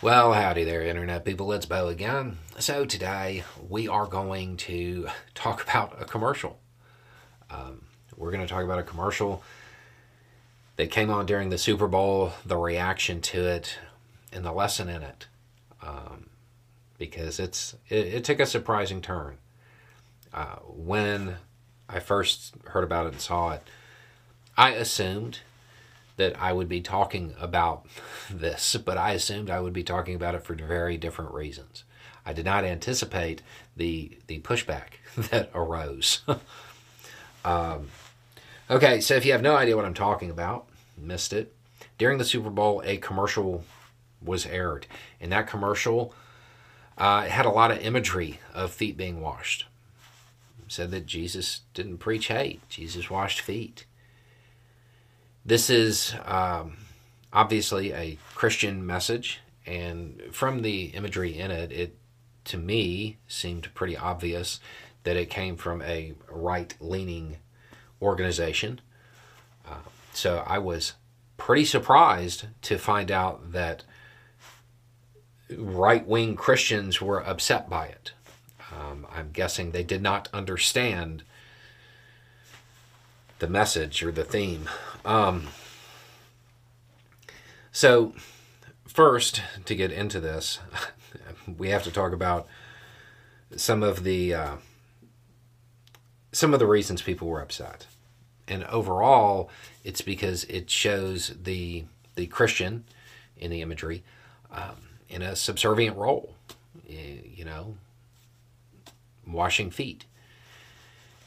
Well, howdy there, Internet people. It's Beau again. So, today we are going to talk about a commercial. Um, we're going to talk about a commercial that came on during the Super Bowl, the reaction to it, and the lesson in it. Um, because it's it, it, took a surprising turn. Uh, when I first heard about it and saw it, I assumed that I would be talking about this, but I assumed I would be talking about it for very different reasons. I did not anticipate the the pushback that arose. um, okay, so if you have no idea what I'm talking about, missed it. During the Super Bowl, a commercial was aired, and that commercial uh, had a lot of imagery of feet being washed. It said that Jesus didn't preach hate; Jesus washed feet. This is um, obviously a Christian message, and from the imagery in it, it to me seemed pretty obvious that it came from a right leaning organization. Uh, so I was pretty surprised to find out that right wing Christians were upset by it. Um, I'm guessing they did not understand the message or the theme. Um, so, first, to get into this, we have to talk about some of the uh, some of the reasons people were upset, and overall, it's because it shows the the Christian in the imagery um, in a subservient role. You know, washing feet,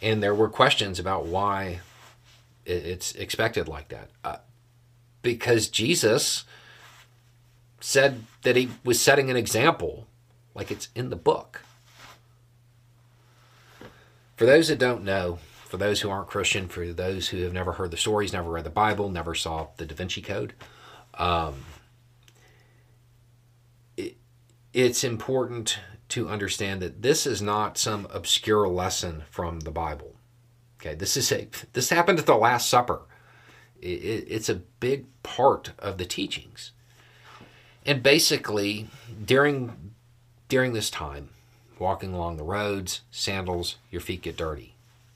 and there were questions about why it's expected like that. Uh, because Jesus said that he was setting an example, like it's in the book. For those that don't know, for those who aren't Christian, for those who have never heard the stories, never read the Bible, never saw the Da Vinci Code, um, it, it's important to understand that this is not some obscure lesson from the Bible. Okay, this is a this happened at the Last Supper. It, it, it's a big part of the teachings, and basically during during this time, walking along the roads, sandals, your feet get dirty.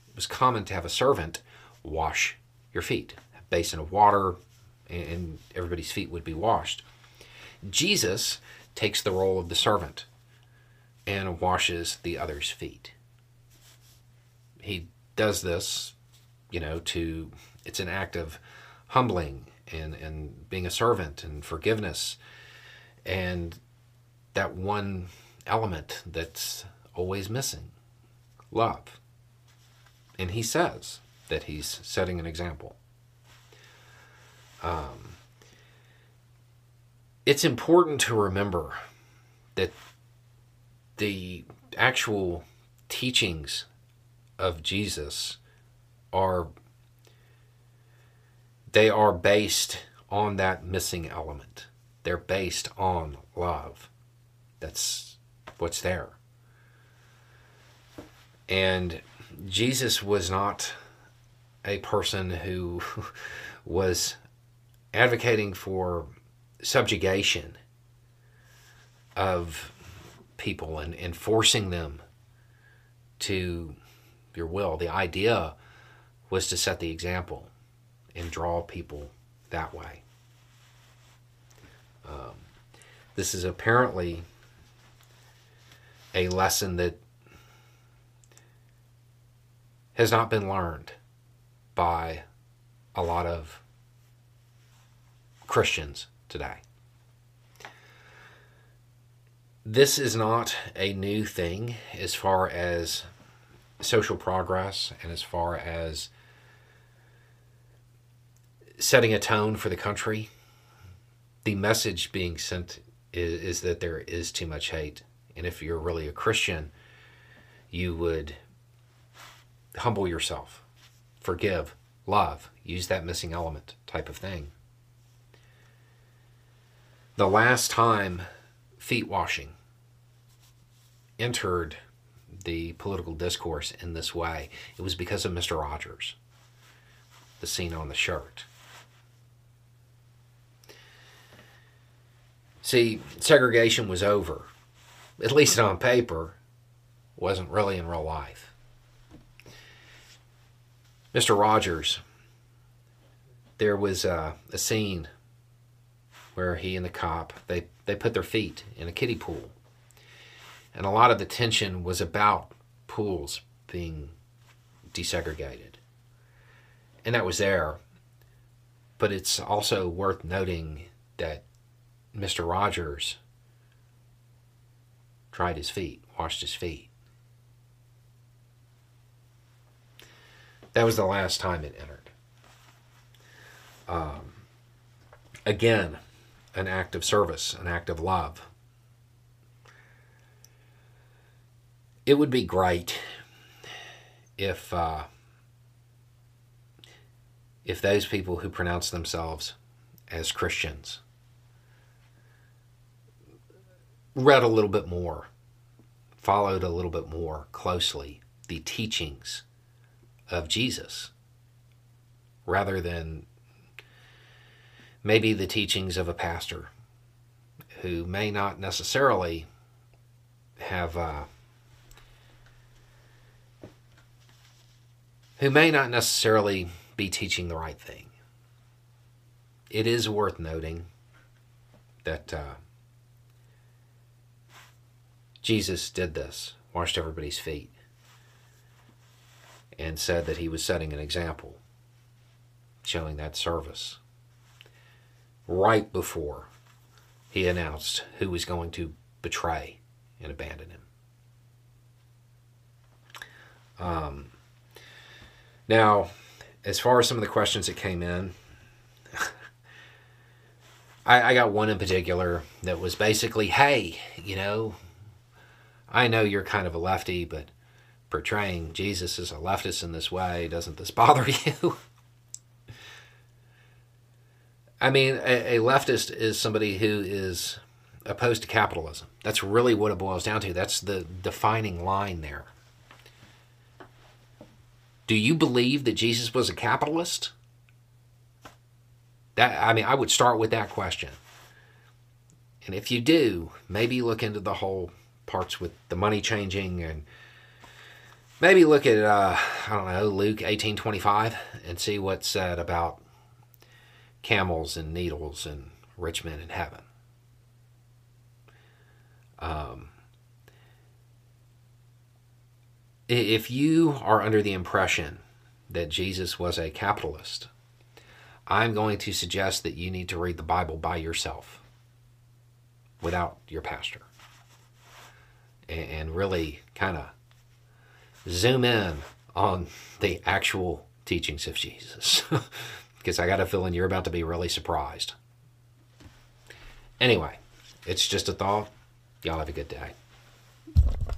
It was common to have a servant wash your feet, a basin of water, and everybody's feet would be washed. Jesus takes the role of the servant and washes the other's feet. He does this, you know, to it's an act of humbling and and being a servant and forgiveness. And that one element that's always missing love. And he says that he's setting an example. Um, it's important to remember that the actual teachings of Jesus are they are based on that missing element. They're based on love. That's what's there. And Jesus was not a person who was advocating for subjugation of people and, and forcing them to your will. The idea was to set the example and draw people that way. Um, this is apparently a lesson that has not been learned by a lot of Christians today. This is not a new thing as far as social progress and as far as setting a tone for the country, the message being sent is, is that there is too much hate. And if you're really a Christian, you would humble yourself, forgive, love, use that missing element type of thing. The last time feet washing entered the political discourse in this way, it was because of Mr. Rogers, the scene on the shirt. See, segregation was over, at least on paper, wasn't really in real life. Mr. Rogers, there was a, a scene where he and the cop they, they put their feet in a kiddie pool. And a lot of the tension was about pools being desegregated. And that was there. But it's also worth noting that Mr. Rogers dried his feet, washed his feet. That was the last time it entered. Um, again, an act of service, an act of love. It would be great if uh, if those people who pronounce themselves as Christians read a little bit more, followed a little bit more closely the teachings of Jesus rather than maybe the teachings of a pastor who may not necessarily have uh, who may not necessarily be teaching the right thing. It is worth noting that uh, Jesus did this, washed everybody's feet, and said that he was setting an example, showing that service right before he announced who was going to betray and abandon him. Um, now, as far as some of the questions that came in, I, I got one in particular that was basically, hey, you know, I know you're kind of a lefty, but portraying Jesus as a leftist in this way, doesn't this bother you? I mean, a, a, leftist is somebody who is opposed to capitalism. That's really what it boils down to. That's the defining line there. Do you believe that Jesus was a capitalist? That I mean, I would start with that question. And if you do, maybe look into the whole parts with the money changing and maybe look at uh, I don't know Luke eighteen twenty five and see what's said about camels and needles and rich men in heaven. Um, if you are under the impression that Jesus was a capitalist, I'm going to suggest that you need to read the Bible by yourself without your pastor and really kind of zoom in on the actual teachings of Jesus. because I got a feeling you're about to be really surprised. Anyway, it's just a thought. Y'all have a good day.